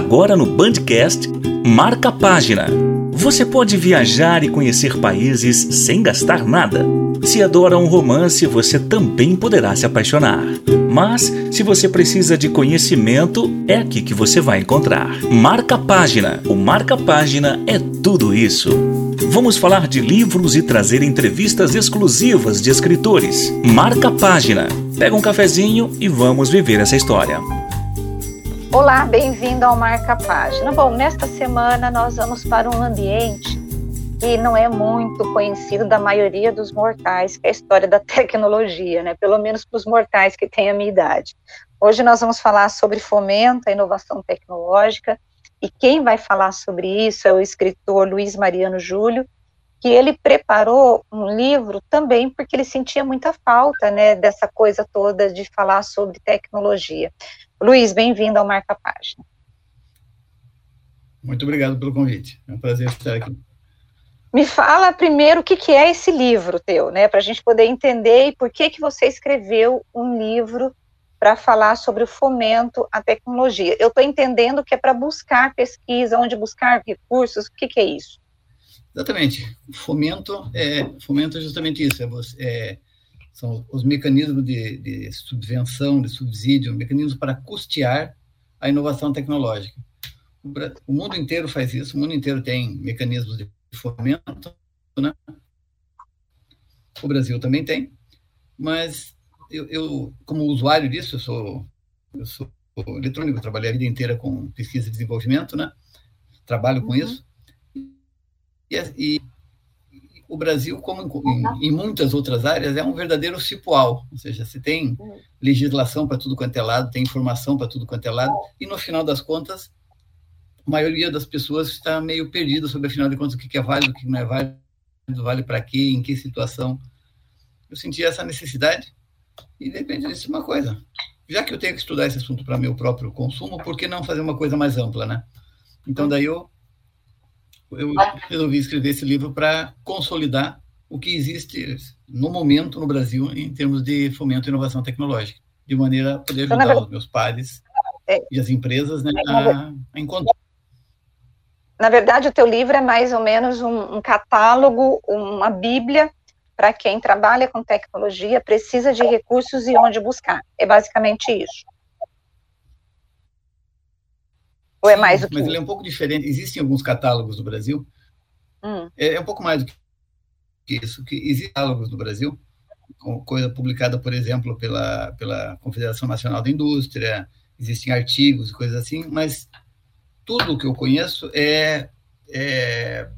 Agora no Bandcast, marca página. Você pode viajar e conhecer países sem gastar nada. Se adora um romance, você também poderá se apaixonar. Mas, se você precisa de conhecimento, é aqui que você vai encontrar. Marca página. O Marca Página é tudo isso. Vamos falar de livros e trazer entrevistas exclusivas de escritores. Marca página. Pega um cafezinho e vamos viver essa história. Olá, bem-vindo ao Marca Página. Bom, nesta semana nós vamos para um ambiente que não é muito conhecido da maioria dos mortais, que é a história da tecnologia, né? Pelo menos para os mortais que têm a minha idade. Hoje nós vamos falar sobre fomento à inovação tecnológica, e quem vai falar sobre isso é o escritor Luiz Mariano Júlio, que ele preparou um livro também porque ele sentia muita falta, né, dessa coisa toda de falar sobre tecnologia. Luiz, bem-vindo ao Marca Página. Muito obrigado pelo convite. É um prazer estar aqui. Me fala primeiro o que, que é esse livro teu, né, para a gente poder entender e por que que você escreveu um livro para falar sobre o fomento à tecnologia. Eu estou entendendo que é para buscar pesquisa, onde buscar recursos. O que, que é isso? Exatamente. Fomento é fomento é justamente isso. É, é são os mecanismos de, de, subvenção, de subsídio, mecanismos para custear a inovação tecnológica. O, o, mundo inteiro faz isso, o mundo inteiro tem mecanismos de fomento, né? O Brasil também tem, mas eu, eu como usuário disso, eu sou, eu sou eletrônico, trabalhei a vida inteira com pesquisa e desenvolvimento, né? Trabalho com uhum. isso. E, e, o Brasil, como em, em, muitas outras áreas, é um verdadeiro cipual, ou seja, você tem legislação para tudo quanto é lado, tem informação para tudo quanto é lado, e no final das contas, a maioria das pessoas está meio perdida sobre, afinal de contas, o que é válido, o que não é válido, vale para quê, em que situação. Eu senti essa necessidade, e depende disso uma coisa. Já que eu tenho que estudar esse assunto para meu próprio consumo, por que não fazer uma coisa mais ampla, né? Então, daí eu eu resolvi escrever esse livro para consolidar o que existe no momento no Brasil em termos de fomento e inovação tecnológica, de maneira a poder então, ajudar os meus pares é, e as empresas né, a, a, encontrar. Na verdade, o teu livro é mais ou menos um, um catálogo, uma bíblia para quem trabalha com tecnologia, precisa de recursos e onde buscar. É basicamente isso. Ou é mais do que Mas ele é um pouco diferente. Existem alguns catálogos no Brasil. Hum. É, é, um pouco mais do que isso. Que existem catálogos no Brasil, coisa publicada, por exemplo, pela, pela Confederação Nacional da Indústria, existem artigos e coisas assim, mas tudo o que eu conheço é, é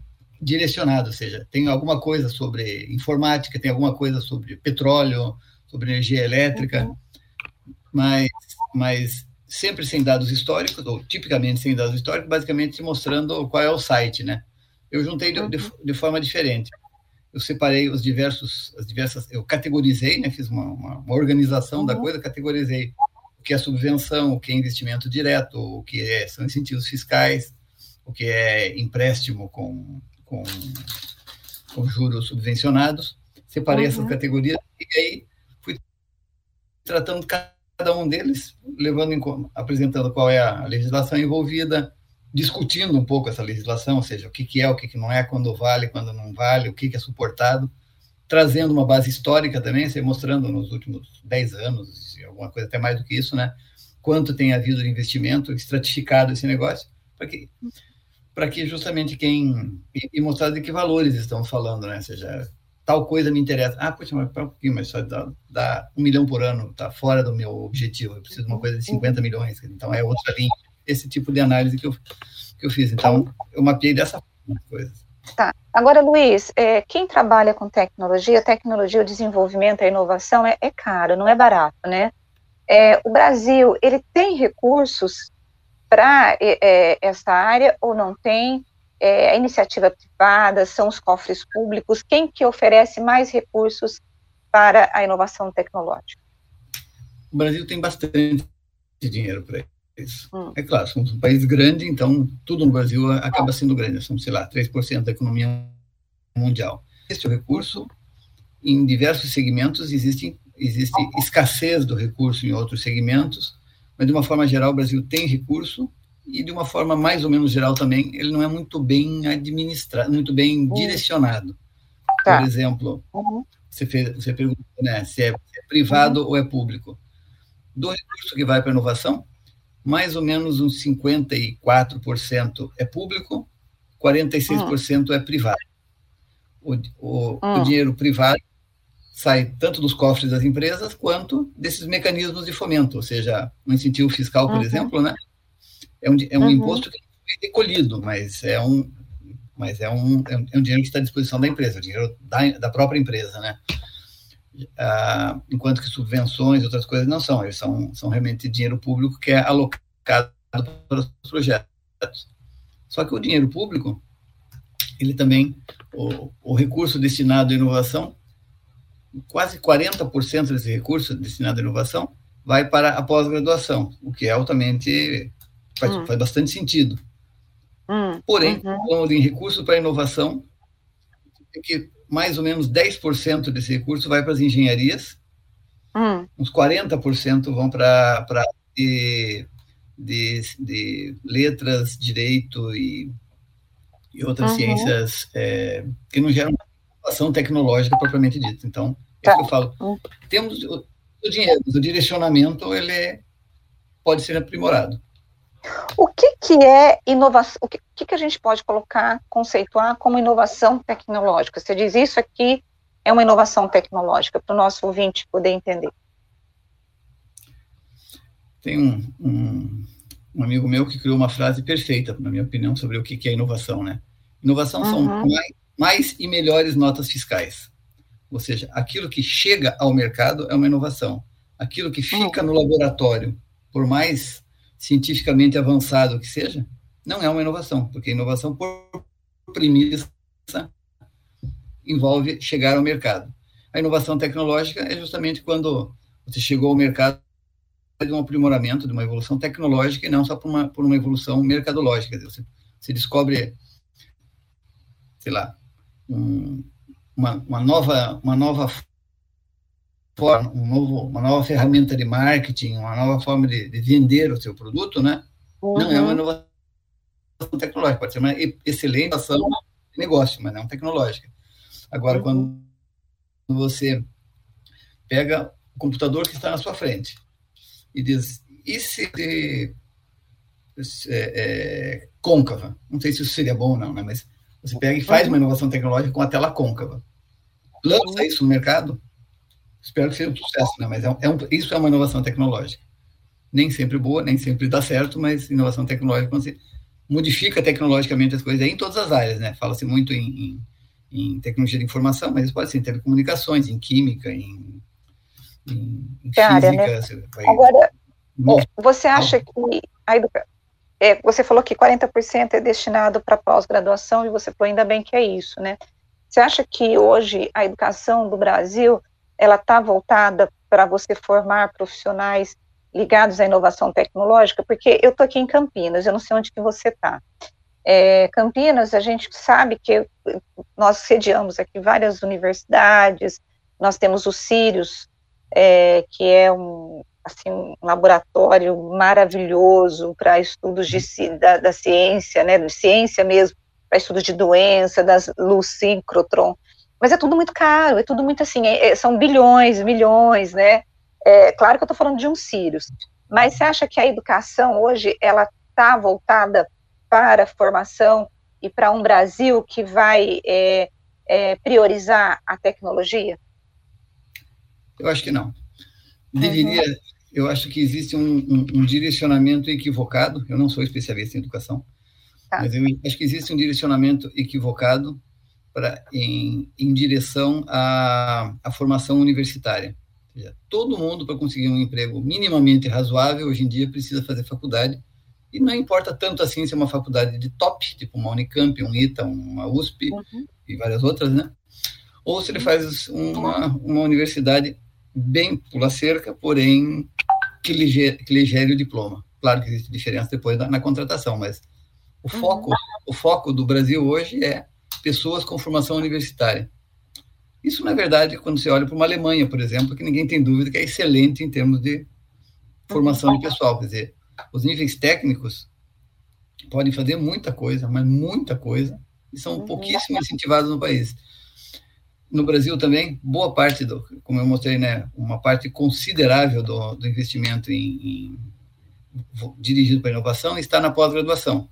direcionado, ou seja, tem alguma coisa sobre informática, tem alguma coisa sobre petróleo, sobre energia elétrica, uhum. mas, mas sempre sem dados históricos, ou tipicamente sem dados históricos, basicamente mostrando qual é o site, né? Eu juntei de, de, uhum. de forma diferente. Eu separei os diversos, as diversas, eu categorizei, né? Fiz uma, uma, uma organização uhum. da coisa, categorizei o que é subvenção, o que é investimento direto, o que é, são incentivos fiscais, o que é empréstimo com, com, com juros subvencionados. Separei uhum. essas categorias e aí fui tratando cada cada um deles, levando em, apresentando qual é a legislação envolvida, discutindo um pouco essa legislação, ou seja, o que, que é, o que, que não é, quando vale, quando não vale, o que, que é suportado, trazendo uma base histórica também, se mostrando nos últimos 10 anos, alguma coisa até mais do que isso, né? Quanto tem havido de investimento estratificado esse negócio, para que, que justamente quem. E, e mostrar de que valores estamos falando, né? Ou seja, tal coisa me interessa. Ah, poxa, mas um pouquinho, mas só dá, dá um milhão por ano, está fora do meu objetivo. Eu preciso de uma coisa de 50 milhões, então é outra linha. Esse tipo de análise que eu, que eu fiz. Então, eu mapeei dessa forma as coisas. Tá. Agora, Luiz, é, quem trabalha com tecnologia, tecnologia, o desenvolvimento, a inovação é, é caro, não é barato, né? É, o Brasil, ele tem recursos para é, é, essa área ou não tem? É, a iniciativa privada, são os cofres públicos, quem que oferece mais recursos para a inovação tecnológica? O Brasil tem bastante dinheiro para isso. Hum. É claro, somos um país grande, então tudo no Brasil acaba sendo grande, somos, sei lá, 3% da economia mundial. Este recurso, em diversos segmentos, existe, existe escassez do recurso em outros segmentos, mas de uma forma geral o Brasil tem recurso e de uma forma mais ou menos geral também, ele não é muito bem administrado, muito bem uhum. direcionado. Tá. Por exemplo, uhum. você, fez, você pergunta né, se, é, se é privado uhum. ou é público. Do recurso que vai para a inovação, mais ou menos uns 54% é público, 46% é privado. O, o, o hum. dinheiro privado sai tanto dos cofres das empresas quanto desses mecanismos de fomento, ou seja, um incentivo fiscal, por uhum. exemplo, né? É um, é um uhum. imposto que é recolhido, mas é um, mas é um, é um dinheiro que está à disposição da empresa, o dinheiro da, da própria empresa, né? Ah, enquanto que subvenções e outras coisas não são, eles são, são realmente dinheiro público que é alocado para os projetos. Só que o dinheiro público, ele também, o, o recurso destinado à inovação, quase 40% desse recurso destinado à inovação vai para a pós-graduação, o que é altamente, faz, hum. faz bastante sentido. Hum. Porém, uhum. falando em recurso para inovação, é que mais ou menos 10% desse recurso vai para as engenharias, hum. uns 40% vão para de, de, de, letras, direito e, e outras uhum. ciências é, que não geram inovação tecnológica propriamente dita. Então, é tá. que eu falo. Uhum. Temos o, o dinheiro, o direcionamento ele é, pode ser aprimorado. O que, que é inovação? O que, que a gente pode colocar, conceituar como inovação tecnológica? Você diz isso aqui é uma inovação tecnológica, para o nosso ouvinte poder entender. Tem um, um, um, amigo meu que criou uma frase perfeita, na minha opinião, sobre o que, que é inovação, né? Inovação uhum. são mais, mais e melhores notas fiscais. Ou seja, aquilo que chega ao mercado é uma inovação. Aquilo que fica uhum. no laboratório, por mais cientificamente avançado que seja, não é uma inovação, porque inovação, por premissa, envolve chegar ao mercado. A inovação tecnológica é justamente quando você chegou ao mercado de um aprimoramento, de uma evolução tecnológica e não só por uma, por uma evolução mercadológica. Você, você descobre, sei lá, um, uma, uma, nova, uma nova forma, um novo, uma nova ferramenta de marketing, uma nova forma de, de vender o seu produto, né? Uhum. Não é uma uhum. inovação tecnológica, pode ser uma excelente inovação de negócio, mas não tecnológica. Agora, uhum. quando você pega o computador que está na sua frente e diz, e se é, é, côncava? Não sei se isso seria bom ou não, né? mas você pega e faz uma inovação tecnológica com a tela côncava. Lança uhum. isso no mercado, Espero que seja um sucesso, né? Mas é, é um, isso é uma inovação tecnológica. Nem sempre boa, nem sempre dá certo, mas inovação tecnológica, quando você modifica tecnologicamente as coisas, é em todas as áreas, né? Fala-se muito em, em, em, tecnologia de informação, mas pode ser em telecomunicações, em química, em, em, física. Área, né? vai... Agora, você acha que a educação é, você falou que 40% é destinado para pós-graduação e você falou ainda bem que é isso, né? Você acha que hoje a educação do Brasil ela está voltada para você formar profissionais ligados à inovação tecnológica? Porque eu estou aqui em Campinas, eu não sei onde que você está. É, Campinas, a gente sabe que nós sediamos aqui várias universidades, nós temos o Sirius, é, que é um, assim, um laboratório maravilhoso para estudos de, da, da, ciência, né, de ciência mesmo, para estudos de doença, das luz síncrotron. Mas é tudo muito caro, é tudo muito assim, é, é, são bilhões, milhões, né? É, claro que eu estou falando de um Sirius, mas você acha que a educação hoje ela está voltada para a formação e para um Brasil que vai é, é, priorizar a tecnologia? Eu acho que não. Deveria, uhum. eu acho que existe um, um, um, direcionamento equivocado. Eu não sou especialista em educação, tá. mas eu acho que existe um direcionamento equivocado pra, em, em direção à, à formação universitária. Seja, todo mundo, para conseguir um emprego minimamente razoável, hoje em dia precisa fazer faculdade, e não importa tanto assim se é uma faculdade de top, tipo uma Unicamp, um ITA, uma USP uhum. e várias outras, né? Ou se ele faz uma, uma universidade bem pula cerca, porém que lhe, que lhe gere o diploma. Claro que existe diferença depois na, na contratação, mas o uhum. foco, uhum. o foco do Brasil hoje é pessoas com formação universitária. Isso, na verdade, quando você olha para uma Alemanha, por exemplo, que ninguém tem dúvida que é excelente em termos de formação de pessoal. Quer dizer, os níveis técnicos podem fazer muita coisa, mas muita coisa, e são uhum. pouquíssimo incentivados no país. No Brasil também, boa parte do, como eu mostrei, né, uma parte considerável do, do investimento em, em dirigido para inovação está na pós-graduação.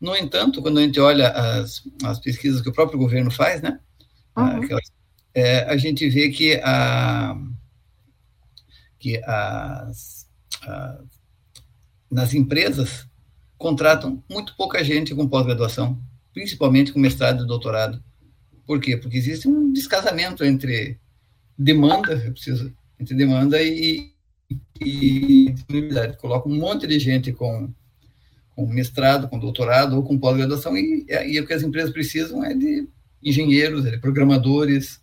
No entanto, quando a gente olha as, as pesquisas que o próprio governo faz, né, uhum. aquelas, é, a gente vê que, a, que as, a, nas empresas contratam muito pouca gente com pós-graduação, principalmente com mestrado e doutorado. Por quê? Porque existe um descasamento entre demanda, eu preciso, entre demanda e, e disponibilidade. Coloca um monte de gente com, com mestrado, com doutorado ou com pós-graduação e, e o que as empresas precisam é de engenheiros, é de programadores,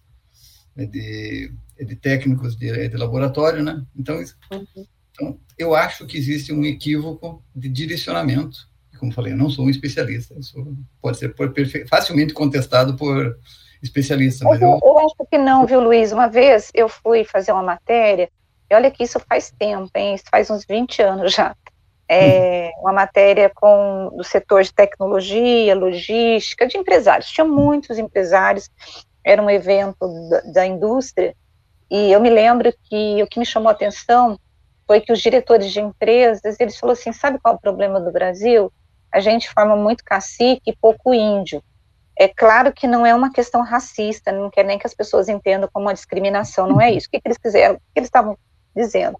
é de, é de técnicos de, é de, laboratório, né? Então, uhum. então, eu acho que existe um equívoco de direcionamento como falei, eu não sou um especialista, sou, pode ser por, facilmente contestado por especialistas. Mas eu, eu, acho que não, viu, Luiz? Uma vez eu fui fazer uma matéria, e olha que isso faz tempo, hein? Isso faz uns 20 anos já. É, hum. Uma matéria com do setor de tecnologia, logística, de empresários. Tinha muitos empresários, era um evento da, da indústria, e eu me lembro que o que me chamou a atenção foi que os diretores de empresas, eles falaram assim, sabe qual é o problema do Brasil? a gente forma muito cacique e pouco índio. É claro que não é uma questão racista, não quer nem que as pessoas entendam como uma discriminação, não é isso. O que, que eles quiseram, o que eles estavam dizendo?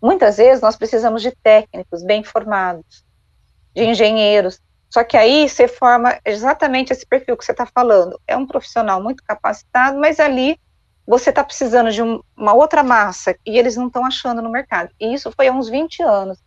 Muitas vezes nós precisamos de técnicos bem formados, de engenheiros, só que aí você forma exatamente esse perfil que você está falando. É um profissional muito capacitado, mas ali você está precisando de um, uma outra massa e eles não estão achando no mercado. E isso foi há uns 20 anos.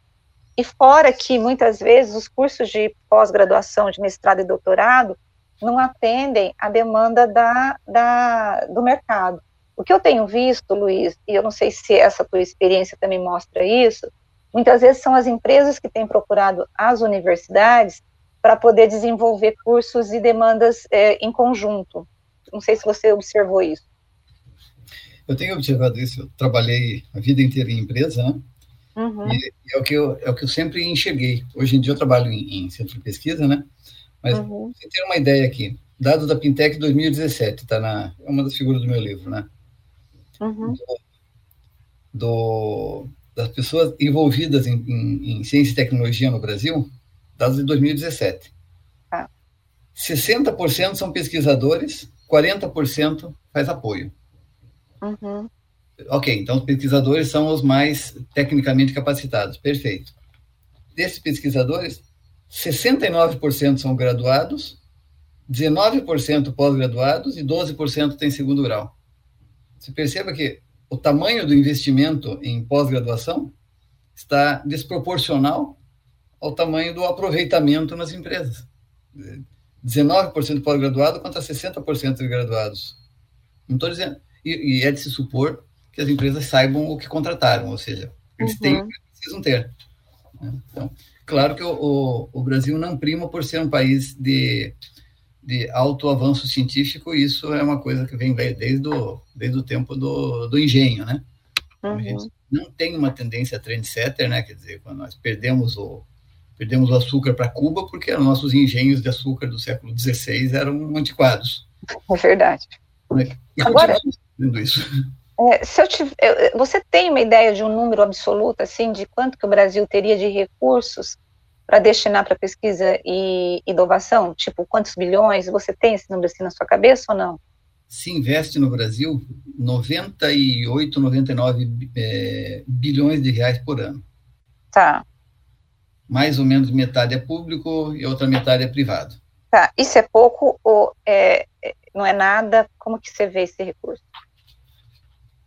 E fora que muitas vezes os cursos de pós-graduação, de mestrado e doutorado, não atendem à demanda da, da, do mercado. O que eu tenho visto, Luiz, e eu não sei se essa tua experiência também mostra isso, muitas vezes são as empresas que têm procurado as universidades para poder desenvolver cursos e demandas é, em conjunto. Não sei se você observou isso. Eu tenho observado isso. Eu trabalhei a vida inteira em empresa, né? Uhum. E, é, o que eu, é o que eu sempre enxerguei. Hoje em dia eu trabalho em, em centro de pesquisa, né? Mas, uhum. você ter uma ideia aqui, dados da Pintec 2017, tá na, é uma das figuras do meu livro, né? Uhum. Do, do, das pessoas envolvidas em, em, em, ciência e tecnologia no Brasil, dados de 2017. Ah. 60% são pesquisadores, 40% faz apoio. Uhum. Ok, então os pesquisadores são os mais tecnicamente capacitados, perfeito. Desses pesquisadores, 69% são graduados, 19% pós-graduados e 12% têm segundo grau. Você perceba que o tamanho do investimento em pós-graduação está desproporcional ao tamanho do aproveitamento nas empresas. 19% pós-graduado contra 60% de graduados. Não estou dizendo. E, e, é de se supor que as empresas saibam o que contrataram, ou seja, eles uhum. têm o que precisam ter. Né? Então, claro que o, o, o, Brasil não prima por ser um país de, de alto avanço científico, isso é uma coisa que vem desde o, desde o tempo do, do engenho, né? Uhum. A gente não tem uma tendência trendsetter, né? Quer dizer, quando nós perdemos o, perdemos o açúcar para Cuba porque os nossos engenhos de açúcar do século XVI eram antiquados. É verdade. E Agora, isso. É, se eu tiver, você tem uma ideia de um número absoluto, assim, de quanto que o Brasil teria de recursos para destinar para pesquisa e inovação? Tipo, quantos bilhões? Você tem esse número assim na sua cabeça ou não? Se investe no Brasil 98, 99 é, bilhões de reais por ano. Tá. Mais ou menos metade é público e outra metade é privado. Tá. Isso é pouco ou é, é não é nada? Como que você vê esse recurso?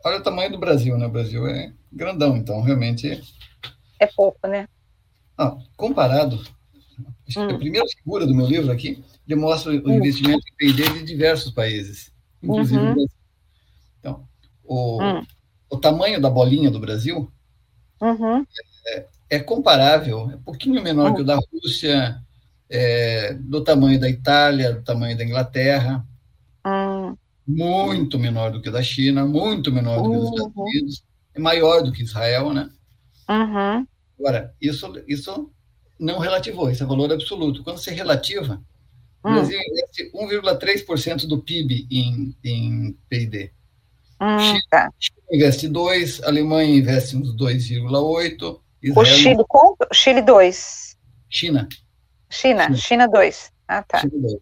olha o tamanho do Brasil, né? O Brasil é grandão, então realmente. É pouco, né? Ah, comparado, hum. a primeira figura do meu livro aqui demonstra o hum. investimento em PD de diversos países, inclusive uhum. o Brasil. Então, o, hum. o tamanho da bolinha do Brasil uhum. é, é, comparável, é um pouquinho menor hum. que o da Rússia, é, do tamanho da Itália, do tamanho da Inglaterra. Hum muito menor do que o da China, muito menor do que dos Estados Unidos, é maior do que Israel, né? Uhum. Agora, isso, isso não relativou, esse é valor absoluto. Quando você relativa, o hum. Brasil investe 1,3% do PIB em, em P&D. Hum, Chile, tá. Chile investe 2, Alemanha investe uns 2,8. O Chile quanto? Chile 2. China. China, China 2. Ah, tá. China 2.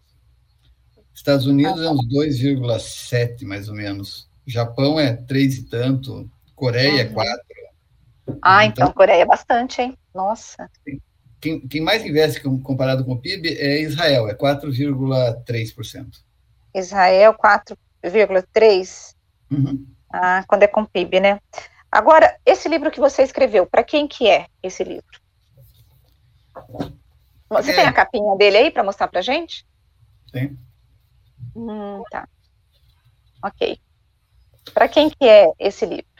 Estados Unidos ah, tá. é uns 2,7, mais ou menos. Japão é 3 e tanto. Coreia é 4. Ah, então, então Coreia é bastante, hein? Nossa. Quem, quem mais investe comparado com o PIB é Israel, é 4,3%. Israel, 4,3%. Uhum. Ah, quando é com PIB, né? Agora, esse livro que você escreveu, para quem que é esse livro? Você é. tem a capinha dele aí para mostrar para gente? Tem. Hum, tá. Ok. Para quem que é esse livro?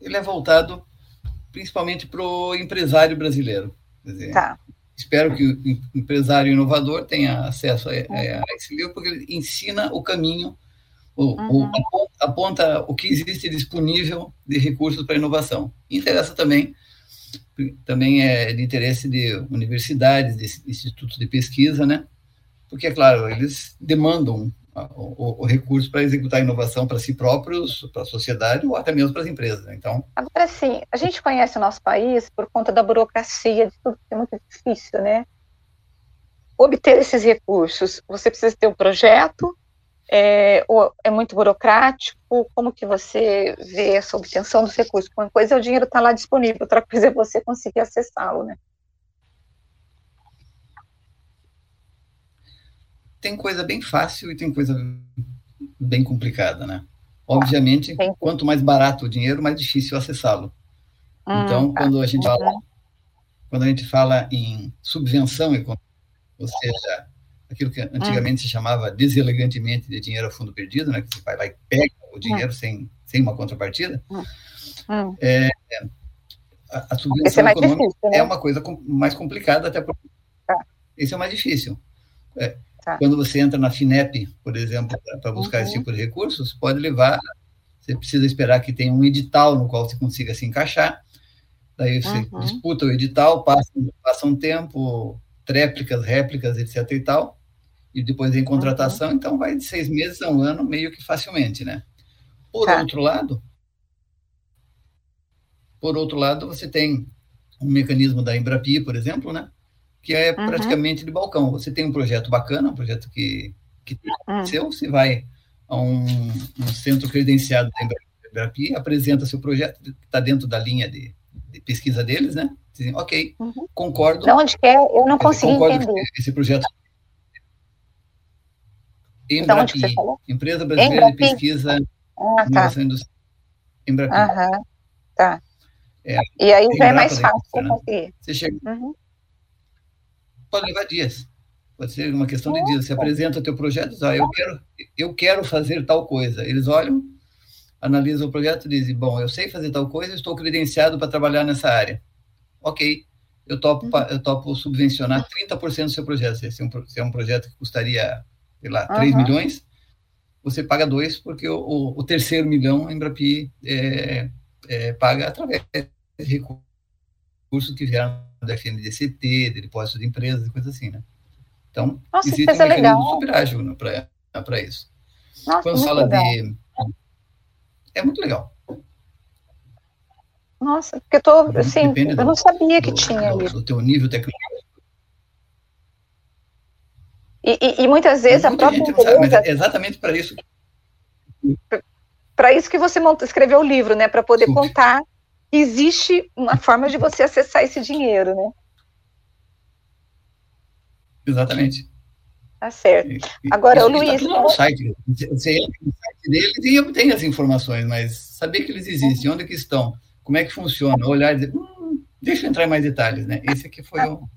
Ele é voltado principalmente para o empresário brasileiro. Dizer, tá. Espero que o empresário inovador tenha acesso a, a, esse livro, porque ele ensina o caminho, o, uhum. o, aponta o que existe disponível de recursos para inovação. Interessa também, também é de interesse de universidades, de institutos de pesquisa, né? Porque, é claro, eles demandam o, o, recurso para executar inovação para si próprios, para a sociedade ou até mesmo para as empresas. Né? Então, agora sim, a gente conhece o nosso país por conta da burocracia, de tudo que é muito difícil, né? Obter esses recursos, você precisa ter um projeto, é, é muito burocrático? Como que você vê essa obtenção dos recursos? Uma coisa é o dinheiro estar tá lá disponível, outra coisa é você conseguir acessá-lo, né? Tem coisa bem fácil e tem coisa bem complicada, né? Obviamente, quanto mais barato o dinheiro, mais difícil acessá-lo. Hum, então, tá. quando a gente fala, uhum. quando a gente fala em subvenção econômica, ou seja, aquilo que antigamente se chamava deselegantemente de dinheiro a fundo perdido, né? Que você vai lá e pega o dinheiro hum. sem, sem uma contrapartida. É, a, a subvenção é econômica difícil, né? é uma coisa com, mais complicada até porque tá. esse é o mais difícil. É, Tá. Quando você entra na FINEP, por exemplo, para buscar uhum. esse tipo de recursos, pode levar. Você precisa esperar que tenha um edital no qual você consiga se encaixar. Daí você uhum. disputa o edital, passa, passa um tempo, tréplicas, réplicas, etc. e tal. E depois em contratação, uhum. então vai de seis meses a um ano, meio que facilmente, né? Por tá. outro lado, por outro lado, você tem um mecanismo da Embrapi, por exemplo, né? Que é uhum. praticamente de balcão. Você tem um projeto bacana, um projeto que, que uhum. seu, você vai a um, um centro credenciado da Embrapi, apresenta seu projeto, que está dentro da linha de, de, pesquisa deles, né? Dizem, ok, uhum. concordo. De onde quer, eu não consigo entender. esse projeto Embrapi, Empresa Brasileira Embrapi. de Pesquisa ah, tá. Industrial. Embrapi. Aham, tá. É, e aí já é mais fácil né? conseguir. Você chega, uhum pode levar dias. Pode ser uma questão de dias. Você apresenta o teu projeto, ah, eu quero, eu quero fazer tal coisa. Eles olham, analisam o projeto e dizem, bom, eu sei fazer tal coisa, estou credenciado para trabalhar nessa área. Ok, eu topo, eu topo subvencionar 30% do seu projeto. Se é, um, se é um projeto que custaria, sei lá, 3 uhum. milhões, você paga dois, porque o, o, o terceiro milhão a Embrapi é, é, paga através de recursos que vieram da FNDCT, de depósito de empresas e coisas assim, né? Então, Nossa, existe um mecanismo legal. super ágil né, para isso. Nossa, Quando fala legal. de... É muito legal. Nossa, porque eu tô, assim, eu do, não sabia que do, tinha do, do teu nível tecnológico. E, e, e, muitas vezes a própria gente empresa... Sabe, é exatamente para isso. Para isso que você escreveu o livro, né? Para poder Super. contar existe uma forma de você acessar esse dinheiro, né? Exatamente. Tá certo. Agora, o Luiz. Tá no site. Você entra no site deles e obtém as informações, mas saber que eles existem, onde que estão, como é que funciona, olhar e dizer, hum, deixa eu entrar em mais detalhes, né? Esse aqui foi o,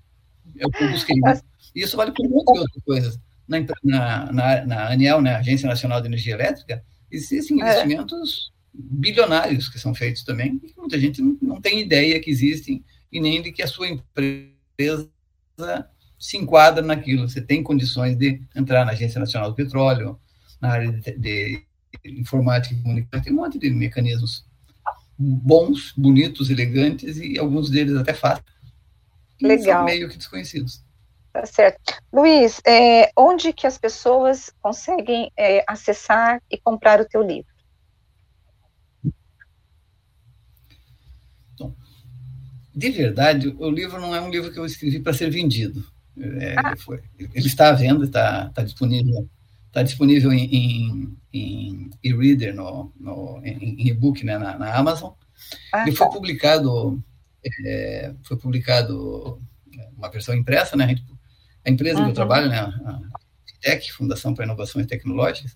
é o que eu busquei. Né? E isso vale para muitas outras coisas. Na, na, na, na ANEL, né, Agência Nacional de Energia Elétrica, existem é. investimentos bilionários que são feitos também, e muita gente não, não tem ideia que existem e nem de que a sua empresa se enquadra naquilo. Você tem condições de entrar na Agência Nacional do Petróleo, na área de, de informática e comunicação, tem um monte de mecanismos bons, bonitos, elegantes e alguns deles até fáceis. Legal. meio que desconhecidos. Tá certo. Luiz, é, onde que as pessoas conseguem é, acessar e comprar o teu livro? Bom, de verdade, o livro não é um livro que eu escrevi para ser vendido. É, ah. ele está à venda, está, está disponível, está disponível em, em, e-reader, no, no, em, e-book né, na, na Amazon. Ah, ele foi tá. publicado, é, foi publicado uma versão impressa, né? A empresa uhum. que eu trabalho, né, a FITEC, Fundação para Inovações Tecnológicas,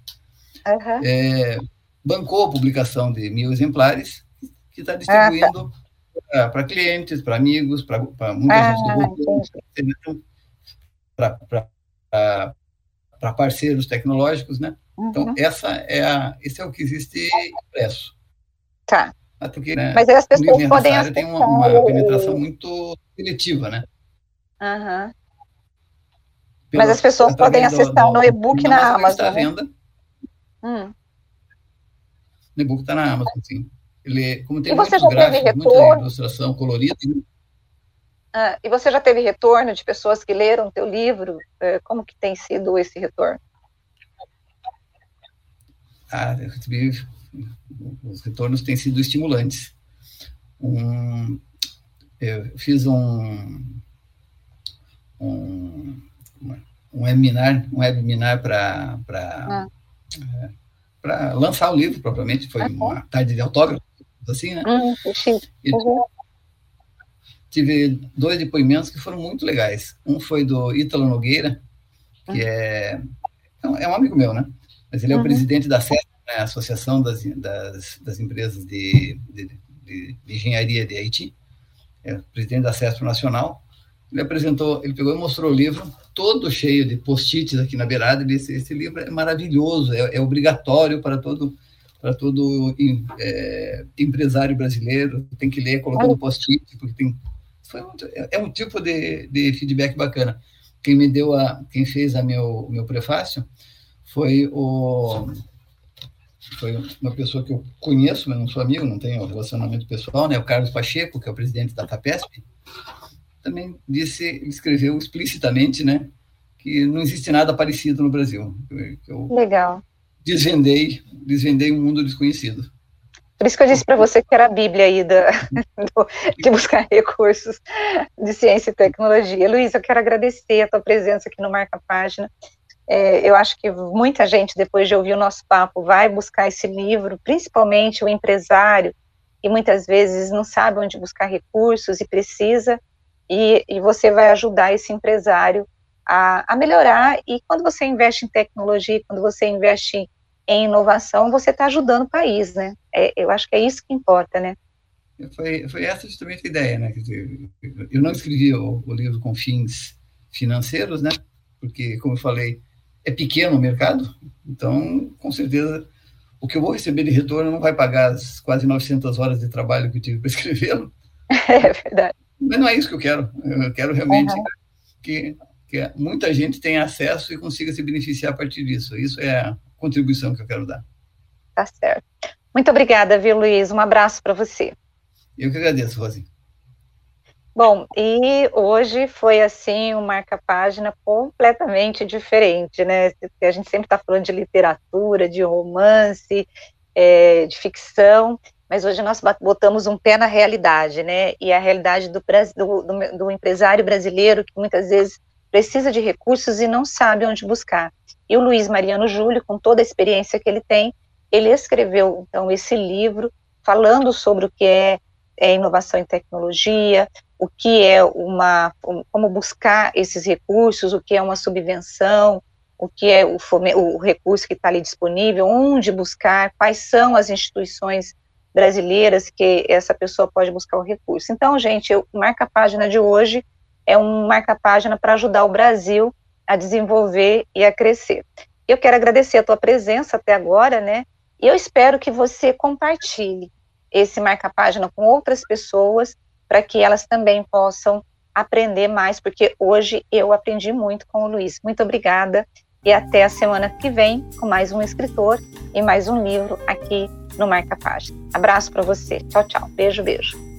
uhum. é, bancou a publicação de mil exemplares, que está distribuindo ah, para clientes, para amigos, para muita ah, gente do para parceiros tecnológicos, né? Então, uhum. Então, essa é a, esse é o que existe impresso. Tá. Porque, né, Mas as pessoas podem acessar... tem uma, uma penetração muito seletiva, né? Uhum. Mas as pessoas podem acessar no e-book na Amazon. Está né? venda. Hum. O e-book está na Amazon, sim. Ele, é, como tem e você já teve retorno? ilustração colorida. Ah, e você já teve retorno de pessoas que leram teu livro? É, como que tem sido esse retorno? Ah, eu recebi, os retornos têm sido estimulantes. Um, eu fiz um, um um webinar, um webinar para ah. é, para lançar o livro propriamente, foi ah, uma tarde de autógrafo, assim, né? Uhum. uhum. Tive dois depoimentos que foram muito legais. Um foi do Ítalo Nogueira, que é, é um amigo meu, né? Mas ele é o uhum. presidente da CESP, né? Associação das, das, das Empresas de, de, de, de Engenharia de Haiti, é presidente da CESP Nacional. Ele apresentou, ele pegou e mostrou o livro, todo cheio de post-its aqui na beirada. Ele disse: esse livro é maravilhoso, é, é obrigatório para todo para todo é, empresário brasileiro. Tem que ler colocando post-it, porque tem muito, é, um tipo de, de feedback bacana. Quem me deu a, quem fez a meu meu prefácio foi o foi uma pessoa que eu conheço, mas não sou amigo, não tenho relacionamento pessoal, né? O Carlos Pacheco, que é o presidente da Tapesp também disse, escreveu explicitamente, né, que não existe nada parecido no Brasil. Eu Legal. Desvendei, desvendei um mundo desconhecido. Por isso que eu disse para você que era a Bíblia aí da, do, de buscar recursos de ciência e tecnologia. Luiz, eu quero agradecer a tua presença aqui no Marca Página. É, eu acho que muita gente, depois de ouvir o nosso papo, vai buscar esse livro, principalmente o empresário, que muitas vezes não sabe onde buscar recursos e precisa e, e você vai ajudar esse empresário a, a, melhorar. E quando você investe em tecnologia, quando você investe em inovação, você está ajudando o país, né? É, eu acho que é isso que importa, né? Foi, foi essa justamente a ideia, né? Dizer, eu não escrevi o, o livro com fins financeiros, né? Porque, como eu falei, é pequeno o mercado, então, com certeza, o que eu vou receber de retorno não vai pagar as quase 900 horas de trabalho que eu tive para escrevê-lo. É verdade. Mas não é isso que eu quero. Eu quero realmente uhum. que, que muita gente tenha acesso e consiga se beneficiar a partir disso. Isso é contribuição que eu quero dar. Tá certo. Muito obrigada, viu, Luiz? Um abraço para você. Eu que agradeço, Rosi. Bom, e hoje foi assim um marca-página completamente diferente, né? A gente sempre está falando de literatura, de romance, é, de ficção, mas hoje nós botamos um pé na realidade, né? E a realidade do, do, do, empresário brasileiro que muitas vezes precisa de recursos e não sabe onde buscar. E o Luiz Mariano Júlio, com toda a experiência que ele tem, ele escreveu então esse livro falando sobre o que é, é inovação em tecnologia, o que é uma, como buscar esses recursos, o que é uma subvenção, o que é o, o recurso que está ali disponível, onde buscar, quais são as instituições brasileiras que essa pessoa pode buscar o recurso. Então, gente, o marca-página de hoje é um marca-página para ajudar o Brasil a desenvolver e a crescer. Eu quero agradecer a tua presença até agora, né? E eu espero que você compartilhe esse marca-página com outras pessoas para que elas também possam aprender mais, porque hoje eu aprendi muito com o Luiz. Muito obrigada e até a semana que vem com mais um escritor e mais um livro aqui no Marca Página. Abraço para você. Tchau, tchau. Beijo, beijo.